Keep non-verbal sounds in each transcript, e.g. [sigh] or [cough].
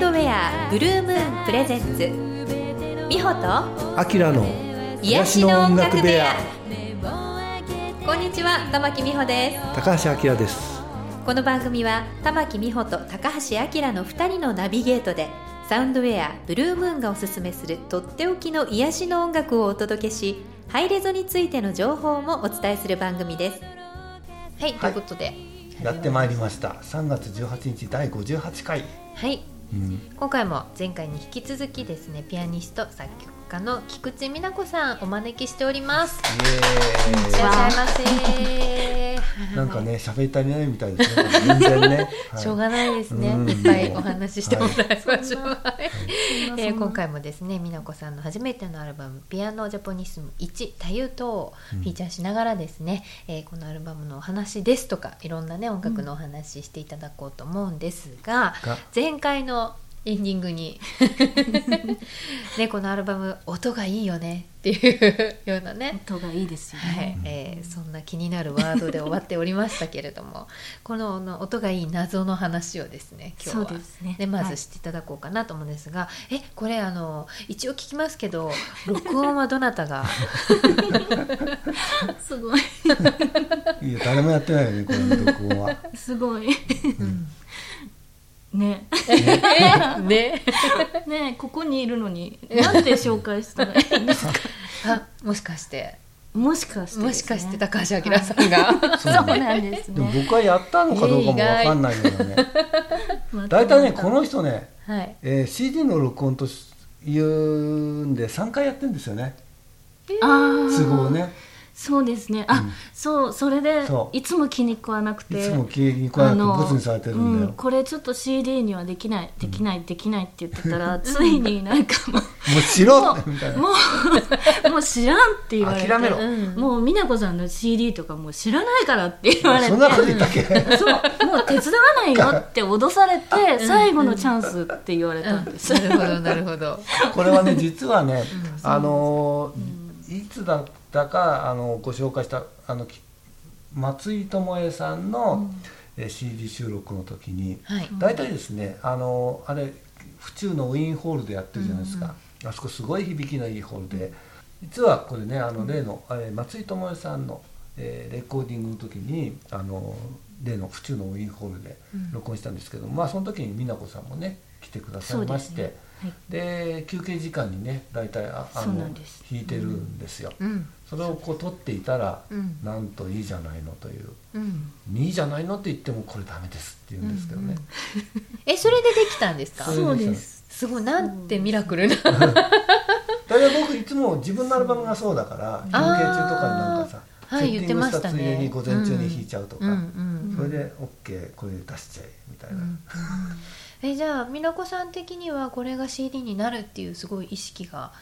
ウンドウェアブルームーンプレゼンツ美穂とアキラの癒しの音楽部屋。こんにちは玉木美穂です。高橋明です。この番組は玉木美穂と高橋明の2人のナビゲートでサウンドウェアブルームーンがおすすめするとっておきの癒しの音楽をお届けしハイレゾについての情報もお伝えする番組です。はい、ということで。やってまいりました。3月18日第58回、はい今回も前回に引き続きですねピアニスト作曲家の菊池美奈子さんお招きしております。いらっしゃいませ。なんかね喋り足りないみたいですね。全然ね、[laughs] はい。しょうがないですね、うん。いっぱいお話ししてもらいましょう、えー今回もですね美奈子さんの初めてのアルバム「ピアノジャポニスム1太夫等」をフィーチャーしながらですね、えーこのアルバムのお話ですとかいろんなね音楽のお話していただこうと思うんですが、が。前回のエンディングに。[laughs] ねこのアルバム音がいいよね。っていうようなね。音がいいですよはね。い。えーそんな気になるワードで終わっておりましたけれども。このあの音がいい謎の話をですね今日は。そうですね。でまはい。ず知っていただこうかなと思うんですが、えこれあの一応聞きますけど録音はどなたが？[laughs] すごい、[laughs] いや誰もやってないよねこの録音は。すごい。ね、ね。ね、ここにいるのに、なんて紹介したらいいんですか。あもしかして。もしかしてね、もしかして高橋明さんが、そうなんですでもね。僕はやったのかどうかもわかんないようなね大体ねこの人ね、はい。えー CD の録音というんで3回やってるんですよね。都合ねそうですね。あ、うん。そう、それでいつも気に食わなくいて。つも気に食わなくてボツにされてるんだよ、うん、これちょっと CD にはできないできない、できないって言ってたら [laughs] ついになんかもうもうしろみたいな。もうもう知らんって言われて。諦めろ。うん。もう美奈子さんの CD とかもう知らないからって言われて。そんなこと言ったっけ？そう。もう手伝わないよって脅されて最後のチャンスって言われたんです、なるほどなるほど。[laughs] これはね実はね、あのいつだったかあのご紹介したあのき松井智恵さんの、えー CD 収録の時にはい。大体ですねあのあれ府中のウィーンホールでやってるじゃないですか、あそこすごい響きのいいホールで。実はこれねあの例の、えー松井智恵さんの、えーレコーディングの時にあの例の府中のウィーンホールで録音したんですけど、まあその時に美奈子さんもね来てくださいまして。ではい。で休憩時間にね大体ああの弾いてるんですよ、うんそれをこう取っていたら、うん。なんといいじゃないのという。うん。いいじゃないのって言ってもこれダメですって言うんですけどね、えそれでできたんですか？そうです。すごいなんてミラクルな。大体僕いつも自分のアルバムがそうだから休憩中とかになんかさはいセッティングしたつい言ってましたねでに午前中に弾いちゃうとか、うんうんそれで OK これで出しちゃえみたいな、えじゃあ美奈子さん的にはこれが CD になるっていうすごい意識が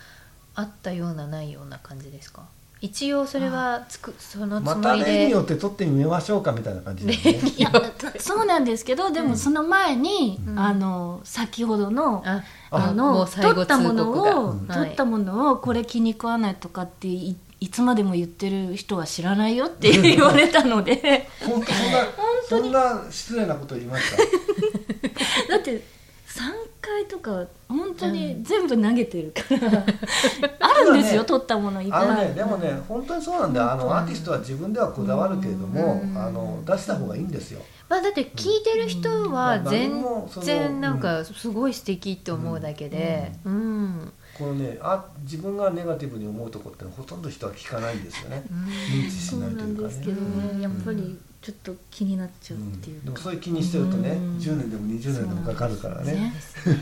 あったようなないような感じですか？一応それはつくそのつまたもりで。例によって撮ってみましょうかみたいな感じで、ね、いや [laughs] そうなんですけどでもその前に、うん。あの先ほどのああものう最後取ったもの通告がを、うん。取ったものをこれ気に食わないとかっていい。つまでも言ってる人は知らないよって言われたので。本当そんなそんな失礼なこと言いました？[laughs] だって3回とか本当に全部投げてるから、[laughs] あるんですよ、ね。取ったものいっぱいね、でもね、本当にそうなんだよ。あの、アーティストは自分ではこだわるけれども、うん。あの、出した方がいいんですよ。まあだって聞いてる人はうん。全然なんかすごい素敵って思うだけで。うん。このね、あ、自分がネガティブに思うとこって、ほとんど人は聞かないんですよね。認知しないとないんうかね。ですけ。どね。やっぱりちょっと気になっちゃうっていうか、でもそういう気にしてるとね、うん。10年でも20年でもかかるからね。ね。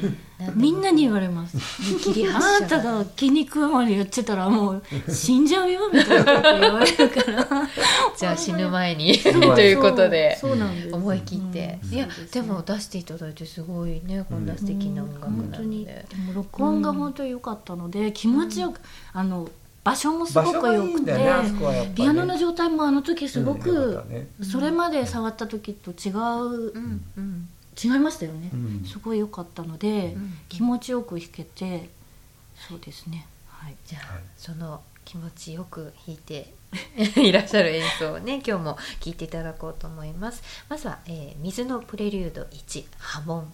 [laughs] みんなに言われます。あなたが気に食うまで言ってたらもう [laughs] 死んじゃうよみたいなこと言われるから。[laughs] じゃあ死ぬ前に。ということで思い切って、うん。いやでも出していただいてすごいねこんな素敵な音楽本当に。なのでで、も録音が本当に良かったので、気持ちよくあの場所もすごく良くて、ね、ね。ピアノの状態もあの時すごくそれまで触った時と違ううんうん。違いましたよね、うん。すごい良かったので、うん。気持ちよく弾けてそうですね。はい。じゃあ、はい。その気持ちよく弾いて [laughs] いらっしゃる演奏をね今日も聴いていただこうと思います。まずは、えー水のプレリュード1波紋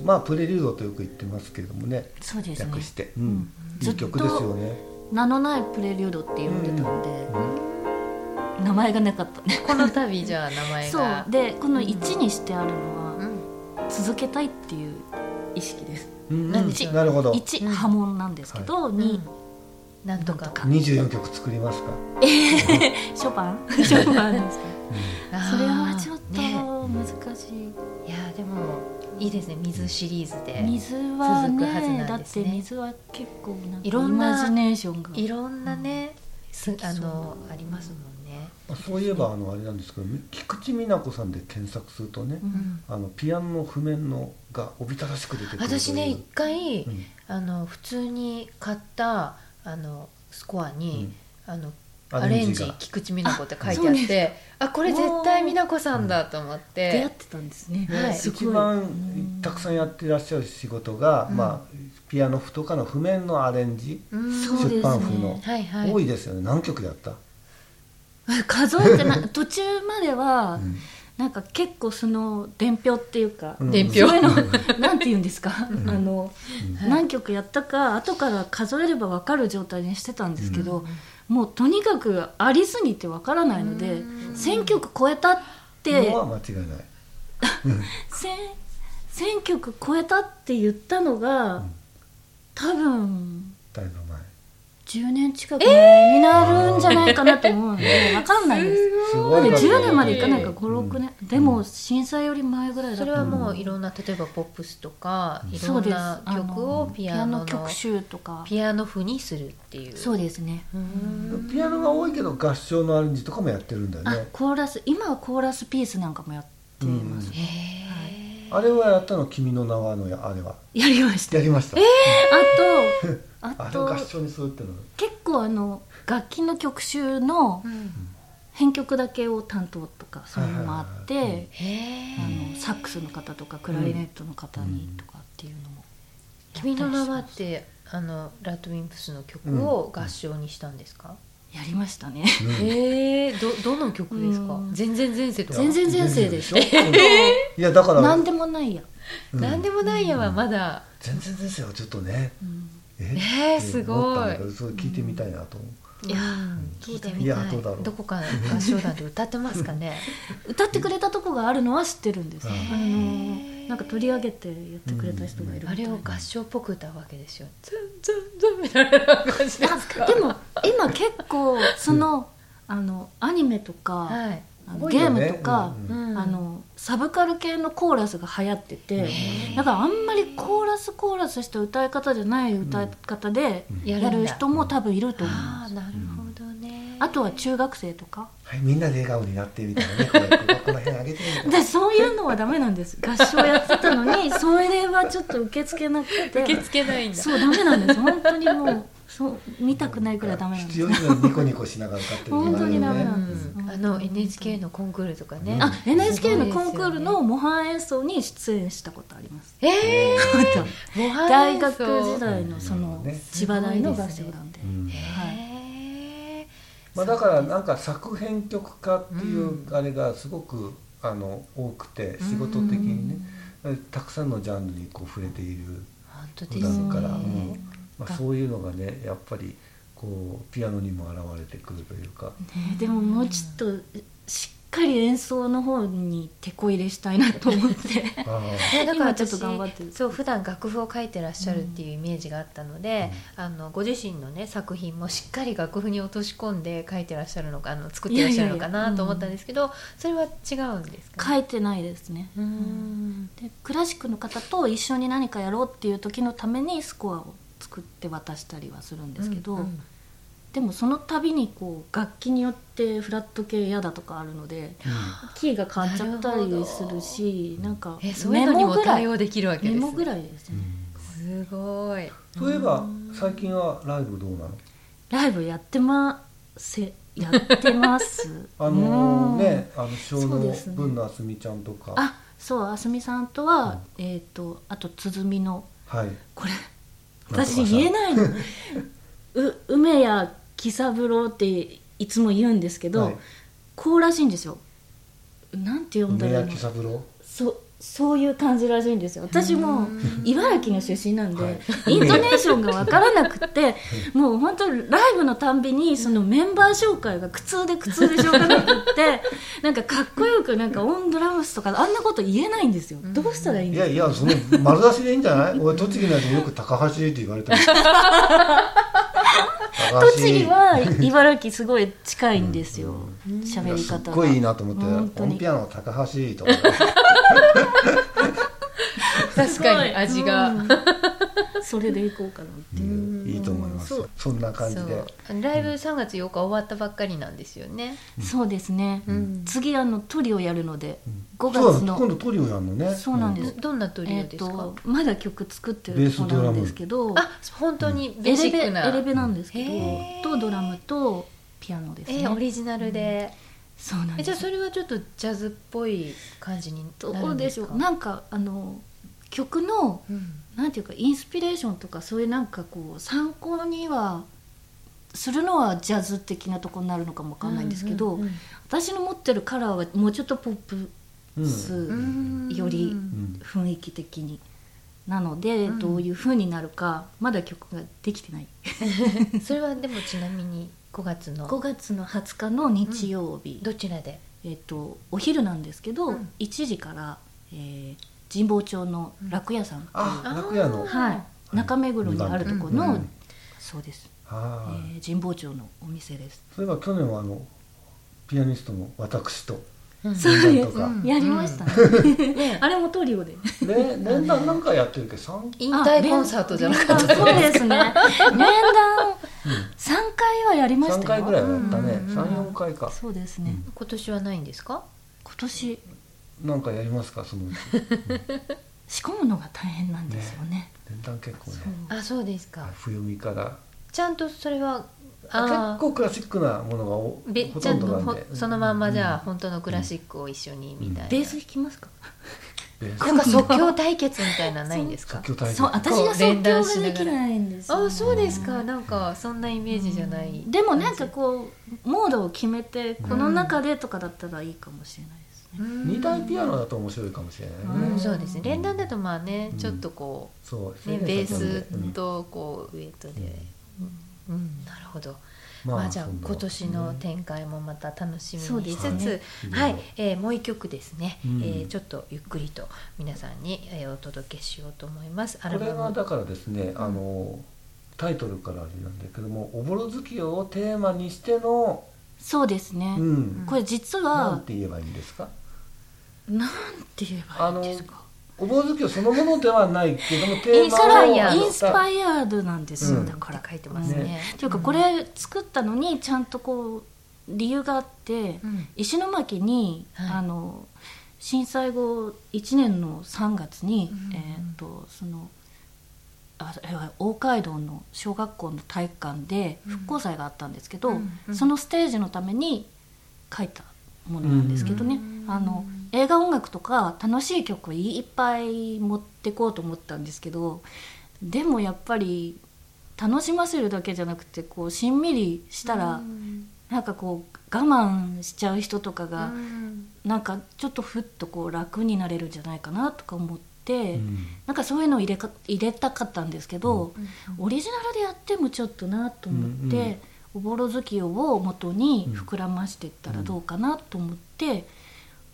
ます。まあプレリュードとよく言ってますけれどもね。そうですね。略して、ううん。ん、いい曲ですよね。名のないプレリュードって呼んでたんで、名前がなかったね。[laughs] この度じゃあ名前そう。がでこの1にしてあるのは、うん。続けたいっていう意識です。うんなるほど。1、うん波紋なんですけど、うん。2なんとか。なんとか。24曲作りますか？ショパン？ショパンですか？それはちょっとね。難しい、いやでもいいですね水シリーズで。水は続くはずねだっなんですね。て水は結構なんかいろんなイマジネーションが。いろんなね、うあのありますもんね、まあそういえばあのあれなんですけど菊池美奈子さんで検索するとね、うん。あのピアノの譜面のがおびただしく出てくるという。私ね一回、うん。あの普通に買ったあのスコアに、あのアアレンジが菊池美奈子って書いてあってあこれ絶対美奈子さんだと思って。出会ってたんですね、ねはい。一番うんたくさんやってらっしゃる仕事が、うん。まあ、ピアノ譜とかの譜面のアレンジ、うん。そうですね。出版譜の、はいはい。多いですよね。何曲やった、数えてない。[laughs] 途中までは、うん。なんか結構その伝票っていうか、うん。伝票？そういうの [laughs] なんて言うんですか、ん。[laughs] あの、うん。何曲やったか後から数えれば分かる状態にしてたんですけど、もうとにかくありすぎて分からないので、うん。1,000曲超えたってのは間違いない、1,000 1,000曲超えたって言ったのが、うん。多分10年近く前になるんじゃないかなと思うので、[laughs] 分かんないです。すまだごい。数10年までいかないかうん。56年、でも震災より前ぐらいだそれはったもういろんな例えばポップスとかいろそうんです。な曲をピアノの曲集とか。ピアノ譜にするっていう。そうですね。うん。ピアノが多いけど合唱のアレンジとかもやってるんだよあねコーラス今はコーラスピースなんかもやってます、うんあれはやったの「君の名は」のやあれは？やりました。やりました、あと [laughs] あとあれを合唱にするっての？は結構あの楽器の曲集のうん。編曲だけを担当とかそういうのもあって、はいはいはい。へあー。のサックスの方とかクラリネットの方にとかっていうのも君の名はやってあのラッドウィンプスの曲を合唱にしたんですか、やりましたね。うん。へえどどの曲ですか？うん。全然前世とか。全然前世でしょ？うんいやだから。何でもないや、うん。なんでもないやはまだ、全然前世はちょっとね。うん。え？えーすごい。それ聞いてみたいなと思う、いやうん。聞いてみたい。どうだろう。どこか合唱団で歌ってますかね。[laughs] 歌ってくれたとこがあるのは知ってるんです、うん。あのなんか取り上げて言ってくれた人がいるみたいあれを合唱っぽく歌うわけですよズンズンズンみたいな感じですか？あでも今結構その,、あのアニメとか、はいゲームとか、うん。うん。あのサブカル系のコーラスが流行っててーだからあんまりコーラスコーラスした歌い方じゃない歌い方でうん。やる人も多分いると思いあます、あなるほどね。あとは中学生とか。はい、みんなで笑顔になってみたいなね。この辺上げてみたいな。でそういうのはダメなんです。合唱やってたのにそれはちょっと受け付けなくて。受け付けないんだ。そうダメなんです。本当にもうそう見たくないくらいダメなんですニコニコしながら歌ってる。本当にダメなうんです。ん。あの NHK のコンクールとかね、うん。あ NHK のコンクールすの模範演奏に出演したことあります。ごいですよね本当えー、模 [laughs] 範大演奏学時代のそのね。千葉大の合唱団で。まあ、だからなんか作編曲家っていうあれがすごくあの多くて仕事的にねたくさんのジャンルにこう触れているー本当で普すね。段から、うんまあ、がそういうのがねやっぱりこうピアノにも現れてくるというか、ねでももうちょっとしっかり演奏の方に手こ入れしたいなと思って。だから今ちょっ私と頑張ってる。そう普段楽譜を書いてらっしゃるっていうイメージがあったので、あのご自身のね作品もしっかり楽譜に落とし込んで書いてらっしゃるのかあの作ってらっしゃるのかなと思ったんですけどそれは違うんですか、書いてないですね。うーん。でクラシックの方と一緒に何かやろうっていう時のためにスコアを作って渡したりはするんですけど、うんうん。でもその度にこう楽器によってフラット系嫌だとかあるのでキーが変わっちゃったりするしなんかえそういうのにもぐらい対応できるわけです、ね、メモぐらいですね、すごいそういえば最近はライブどうなの？ライブやってませ [laughs] やってます。あのうん。ねあの小の文のあすみちゃんとか、あそうあすみさんとは、えっ、とあとつづみのはい。これ私言えないの。[laughs] う梅谷喜三郎っていつも言うんですけど、はい。こうらしいんですよ。なんて呼んだ梅らいいの？焼三郎？そうそういう感じらしいんですよ。私も茨城の出身なんで、はい。イントネーションが分からなくてもう本当にライブのたんびにそのメンバー紹介が苦痛で苦痛でしょうがなくって [laughs] なんかかっこよくなんかオンドラムスとかあんなこと言えないんですよ。どうしたらいいんいですか？やいやその丸出しでいいんじゃない？俺栃木のやつよく高橋って言われた [laughs] 栃木は茨城すごい近いんですよ。喋、りすっ方がごいいいなと思って本当に。オンピアノ高橋とか [laughs] 確かに味が、うん。それでいこうかなっていう、ますそう。そんな感じそでう。ライブ3月8日終わったばっかりなんですよね、そうですね、うん。次あのトリをやるので5そう月のだ今度トリオやるのね。そうなんです。どんなトリオですか、とまだ曲作ってベーるところなんですけど、あ本当にベーエレベシックな、エレベなんですけど、とドラムとピアノですね、えーオリジナルで、そうなんです。えじゃあそれはちょっとジャズっぽい感じにどなるうんでしょですかう。なんかあの曲のうん。なんていうかインスピレーションとかそういうなんかこう参考にはするのはジャズ的なところになるのかもわかんないんですけど、うんうん私の持ってるカラーはもうちょっとポップうんスうん。よりうん雰囲気的に。なので、うん。どういう風になるかまだ曲ができてない。[laughs] それはでもちなみに5月の5月の20日の日曜日、どちらで？えっとお昼なんですけど、うん。1時から、えー神保町の楽屋さん。楽屋の。はい、中目黒にあるところの、うん。そうです、あえー神保町のお店です。そういえば去年はあのピアニストの私とうん。そう連弾とか。うん。やりましたね、ね [laughs] あれもトリオでね連弾なんかやってるけど三引退コンサートじゃなかったあそうですね。連弾3回はやりましたよ。三回ぐらいはやったね。うん。三四回か。そうですね、今年はないんですか？今年なんかやりますかその。う [laughs] ち仕込むのが大変なんですよね。連弾結構ね。あそうですか。冬見から。ちゃんとそれは結あ構クラシックなものがほちゃんとんどなんで。そのまんまじゃあうん。本当のクラシックを一緒にみたいな、ベース弾きますか？なんか即興対決みたいなのないんですか？即興対決。そう私が即興ができないんですよあそうですか。なんかそんなイメージじゃない、でもなんかこうモードを決めてこの中でとかだったらいいかもしれない二台ピアノだと面白いかもしれないね。うん。そうですね。連弾だとまあね、うん。ちょっとこそうう、ね、ベースうんとこうウエイトで、うん。なるほど。ままあ、じゃあ今年の展開もまた楽しみにしつつ、そうですね。はい、えーもう一曲ですね、うん。えーちょっとゆっくりと皆さんに、えーお届けしようと思います。アこれはだからですね、あのタイトルからあれなんだけども「おぼろ月夜」をテーマにしての、そうですね、うん、これ実なんはて言えばいいんですか？なんて言えばいいんですか？おぼろ月夜そのものではないけどもテーマインスパインスパイアードなんですよ、うん。だから書いてますね。ねというかこれ作ったのにちゃんとこう理由があって、うん。石巻に、はい。あの震災後1年の3月に、うんえー、とそのああれは大街道の小学校の体育館で復興祭があったんですけど、そのステージのために書いたものなんですけどね、うん。あの映画音楽とか楽しい曲をいっぱい持ってこうと思ったんですけどでもやっぱり楽しませるだけじゃなくてこうしんみりしたら、うん。なんかこう我慢しちゃう人とかが、うん。なんかちょっとふっとこう楽になれるんじゃないかなとか思って、うん。なんかそういうのを入れか入れたかったんですけど、オリジナルでやってもちょっとなと思って、おぼろ月夜を元に膨らましていったらどうかなと思って、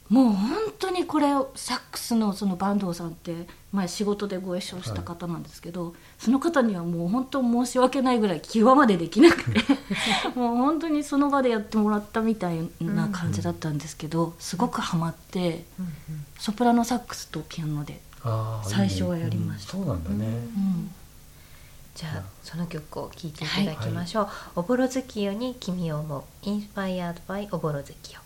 もう本当にこれサックスのその坂東さんって前仕事でご一緒した方なんですけど、その方にはもう本当申し訳ないぐらい際までできなくて [laughs] もう本当にその場でやってもらったみたいな感じだったんですけど、すごくハマってうんソプラノサックスとピアノで。最初はやりました。うんそうなんだね、うん。じゃあその曲を聴いていただきましょう「おぼろ月夜に君を思う」インスパイアードバイおぼろ月夜「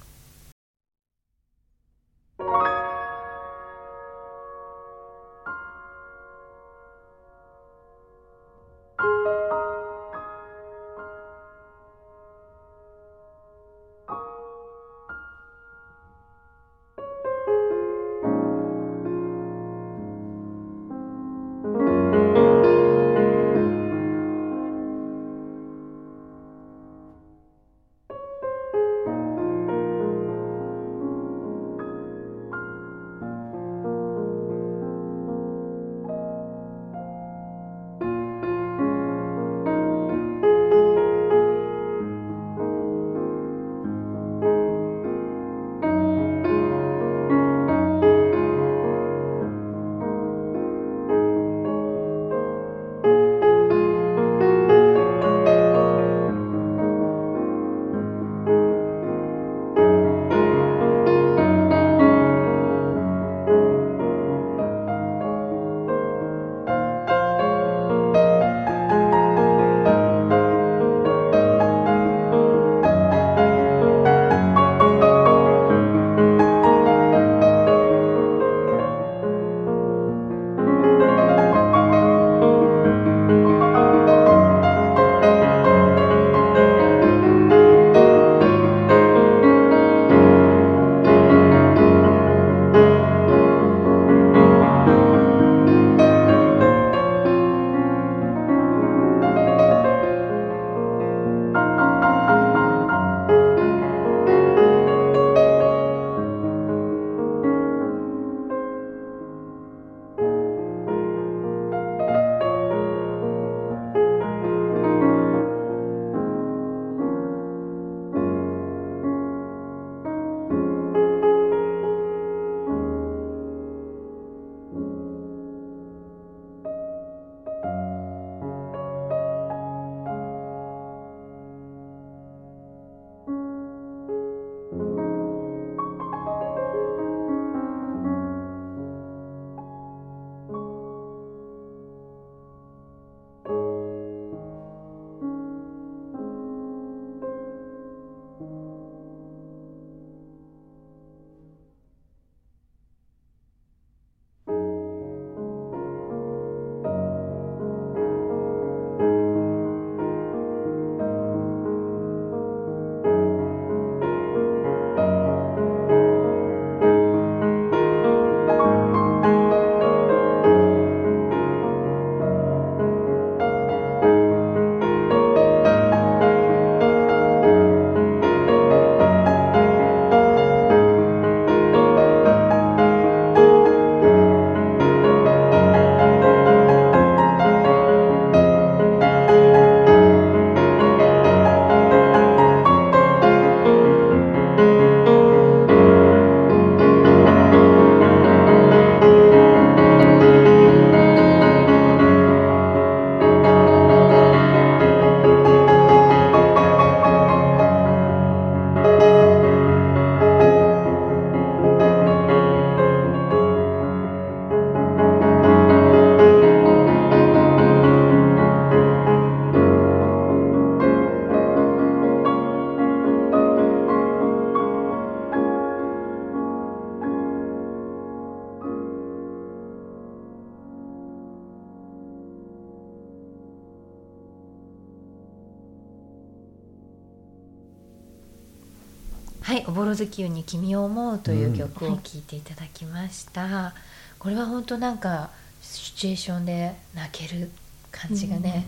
月夜に君を思う」という曲を聴いていただきました、これは本当なんかシチュエーションで泣ける感じがね、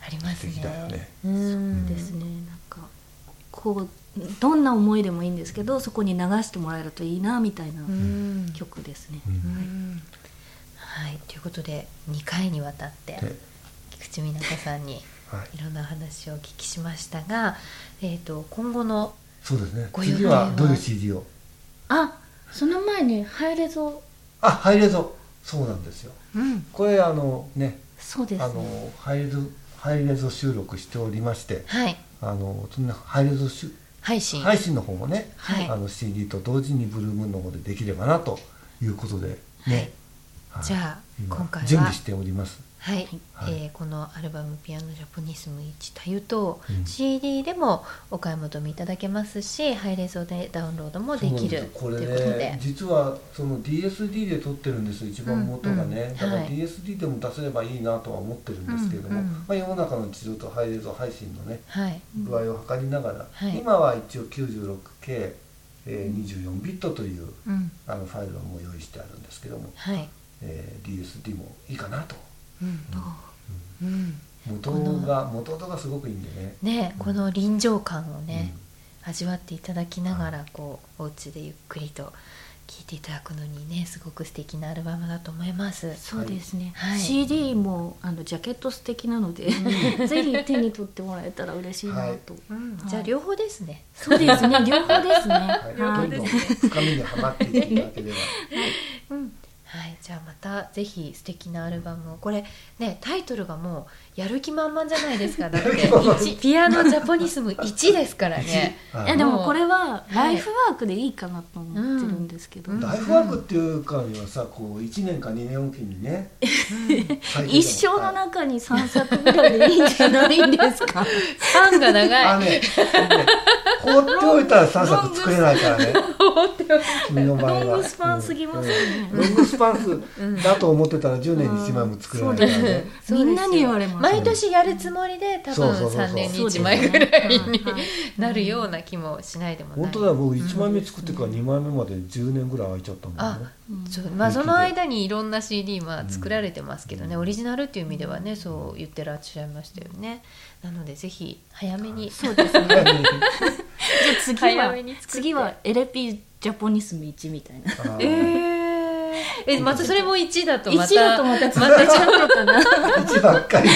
ありますね。ねうん。ですね。なんかこうどんな思いでもいいんですけどそこに流してもらえるといいなみたいなうん。曲ですね、うん。うんはい。ということで2回にわたってで菊池美奈子さんにはい。いろんなお話をお聞きしましたが、えー、と今後のそうですね。次はどういう CD を？あその前にハイレゾ。あハイレゾ。そうなんですよ。うん。これあのねそうですね。あのハイレゾハイレゾ収録しておりましてはい。あのそんなハイレゾしゅ配信。配信の方もね、はい。あの CD と同時にブルームの方でできればなということでね、はい。じゃあ今回は。準備しておりますはい、はい。えーこのアルバム「ピアノジャポニスム1太陽」とうん。CD でもお買い求めいただけますし、ハイレゾでダウンロードもできるとそうなんですいうことで。実はその DSD で撮ってるんです一番元がね、うんうん。だからはい。DSD でも出せればいいなとは思ってるんですけれども、うんうんまあ、世の中の事情とハイレゾ配信のねはい。具合を測りながら、はい。今は一応 96K、えー、24ビットといううん。あのファイルはもう用意してあるんですけども、はい、えー DSD もいいかなと元が元音がすごくいいんでね。ねこの臨場感をうん。ね、味わっていただきながらこうお家でゆっくりと聴いていただくのにねすごく素敵なアルバムだと思います。そうですね、はい。CD もあのジャケット素敵なので、[laughs] ぜひ手に取ってもらえたら嬉しいなと、[laughs] うん。はいじゃあ両方ですね。そうですね。両方ですね。[laughs] はい、はい。どんどん深みにはまっていっていただければうんはい、じゃあまたぜひ素敵なアルバムを。これねタイトルがもうやる気満々じゃないですかだって。[laughs] ピアノジャポニスム1ですからね。はい。いやでもこれはライフワークでいいかなと思ってるんですけど、うん。ライフワークっていうかにはさこう1年か2年おきにね一生の中に3作ぐらいでいいんじゃないんですか？スパンが長い。あねね放っておいたら3作作れないからね。君の場合は。ロングスパンすぎますよね。うん。ロングスパンスだと思ってたら10年に1枚も作れないからね。そうですよ。みんなに言われます毎年やるつもりで多分そうそうそう。そう3年に1そうですね。枚ぐらいになるような気もしないでもない。本当だ僕1枚目作ってから2枚目まで10年ぐらい空いちゃったもんあねそう。まあ、その間にいろんな CD は作られてますけどね、オリジナルっていう意味ではねそう言ってらっしゃいましたよね。なのでぜひ早めに。そうですね。[laughs] じゃあ次は次はエレピジャポニスム1みたいな。あーえー、えまたそれも1だとま1ただとまた違またっちゃうのかな？1ばっかり。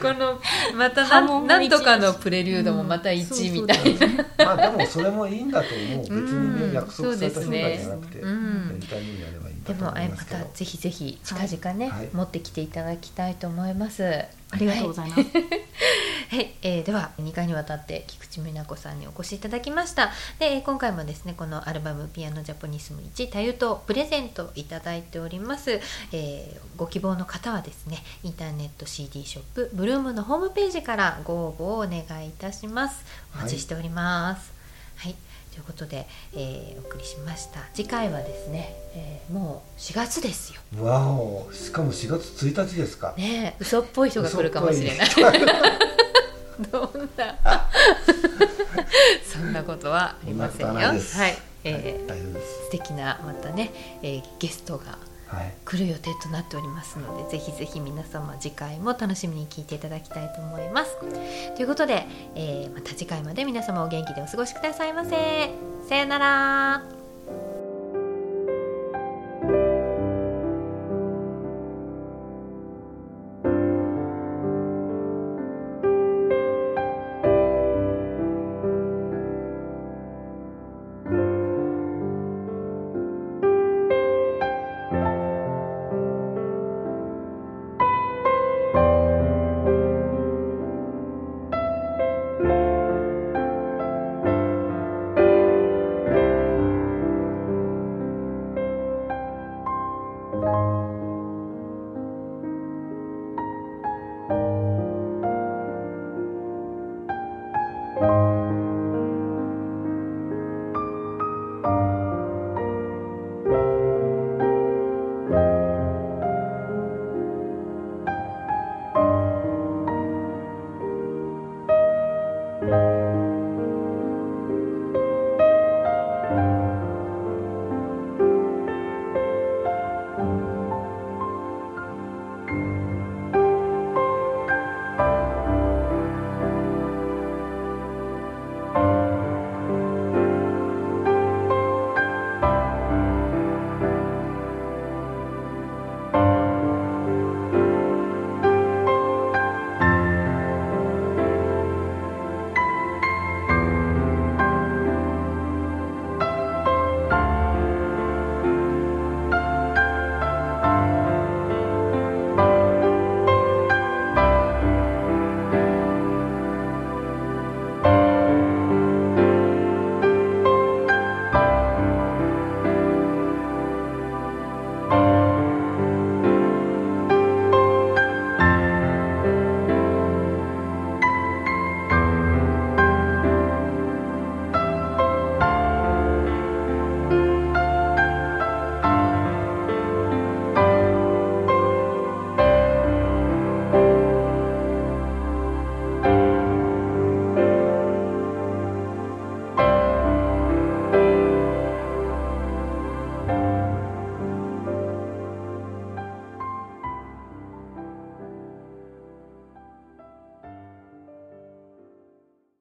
このまたなんなんとかのプレリュードもまた1みたいな、まあでもそれもいいんだと思う。別にうんね約束された瞬間じゃなくてそうやですね。うんりたいようにやればいいんだとでもえま思いますけど。たぜひぜひ近々ね、はい。持ってきていただきたいと思いますありがとうございます、はい、[laughs] えーでは2回にわたって菊池美奈子さんにお越しいただきました。で今回もですねこのアルバム「ピアノジャポニスム1太陽とプレゼントいただいております、えーご希望の方はですねインターネット CD ショップブルームのホームページからご応募をお願いいたします。お待ちしております。はい、ということで、えーお送りしました。次回はですね、えーもう4月ですよ。わお。しかも4月1日ですか。ねえ嘘っぽい人が来るかもしれない。[laughs] どんな？[laughs] そんなことはありませんよ。はないえー大丈夫です。素敵なまたね、えーゲストがはい来る予定となっておりますので、ぜひぜひ皆様次回も楽しみに聞いていただきたいと思います。ということで、えーまた次回まで皆様お元気でお過ごしくださいませ。さよなら。「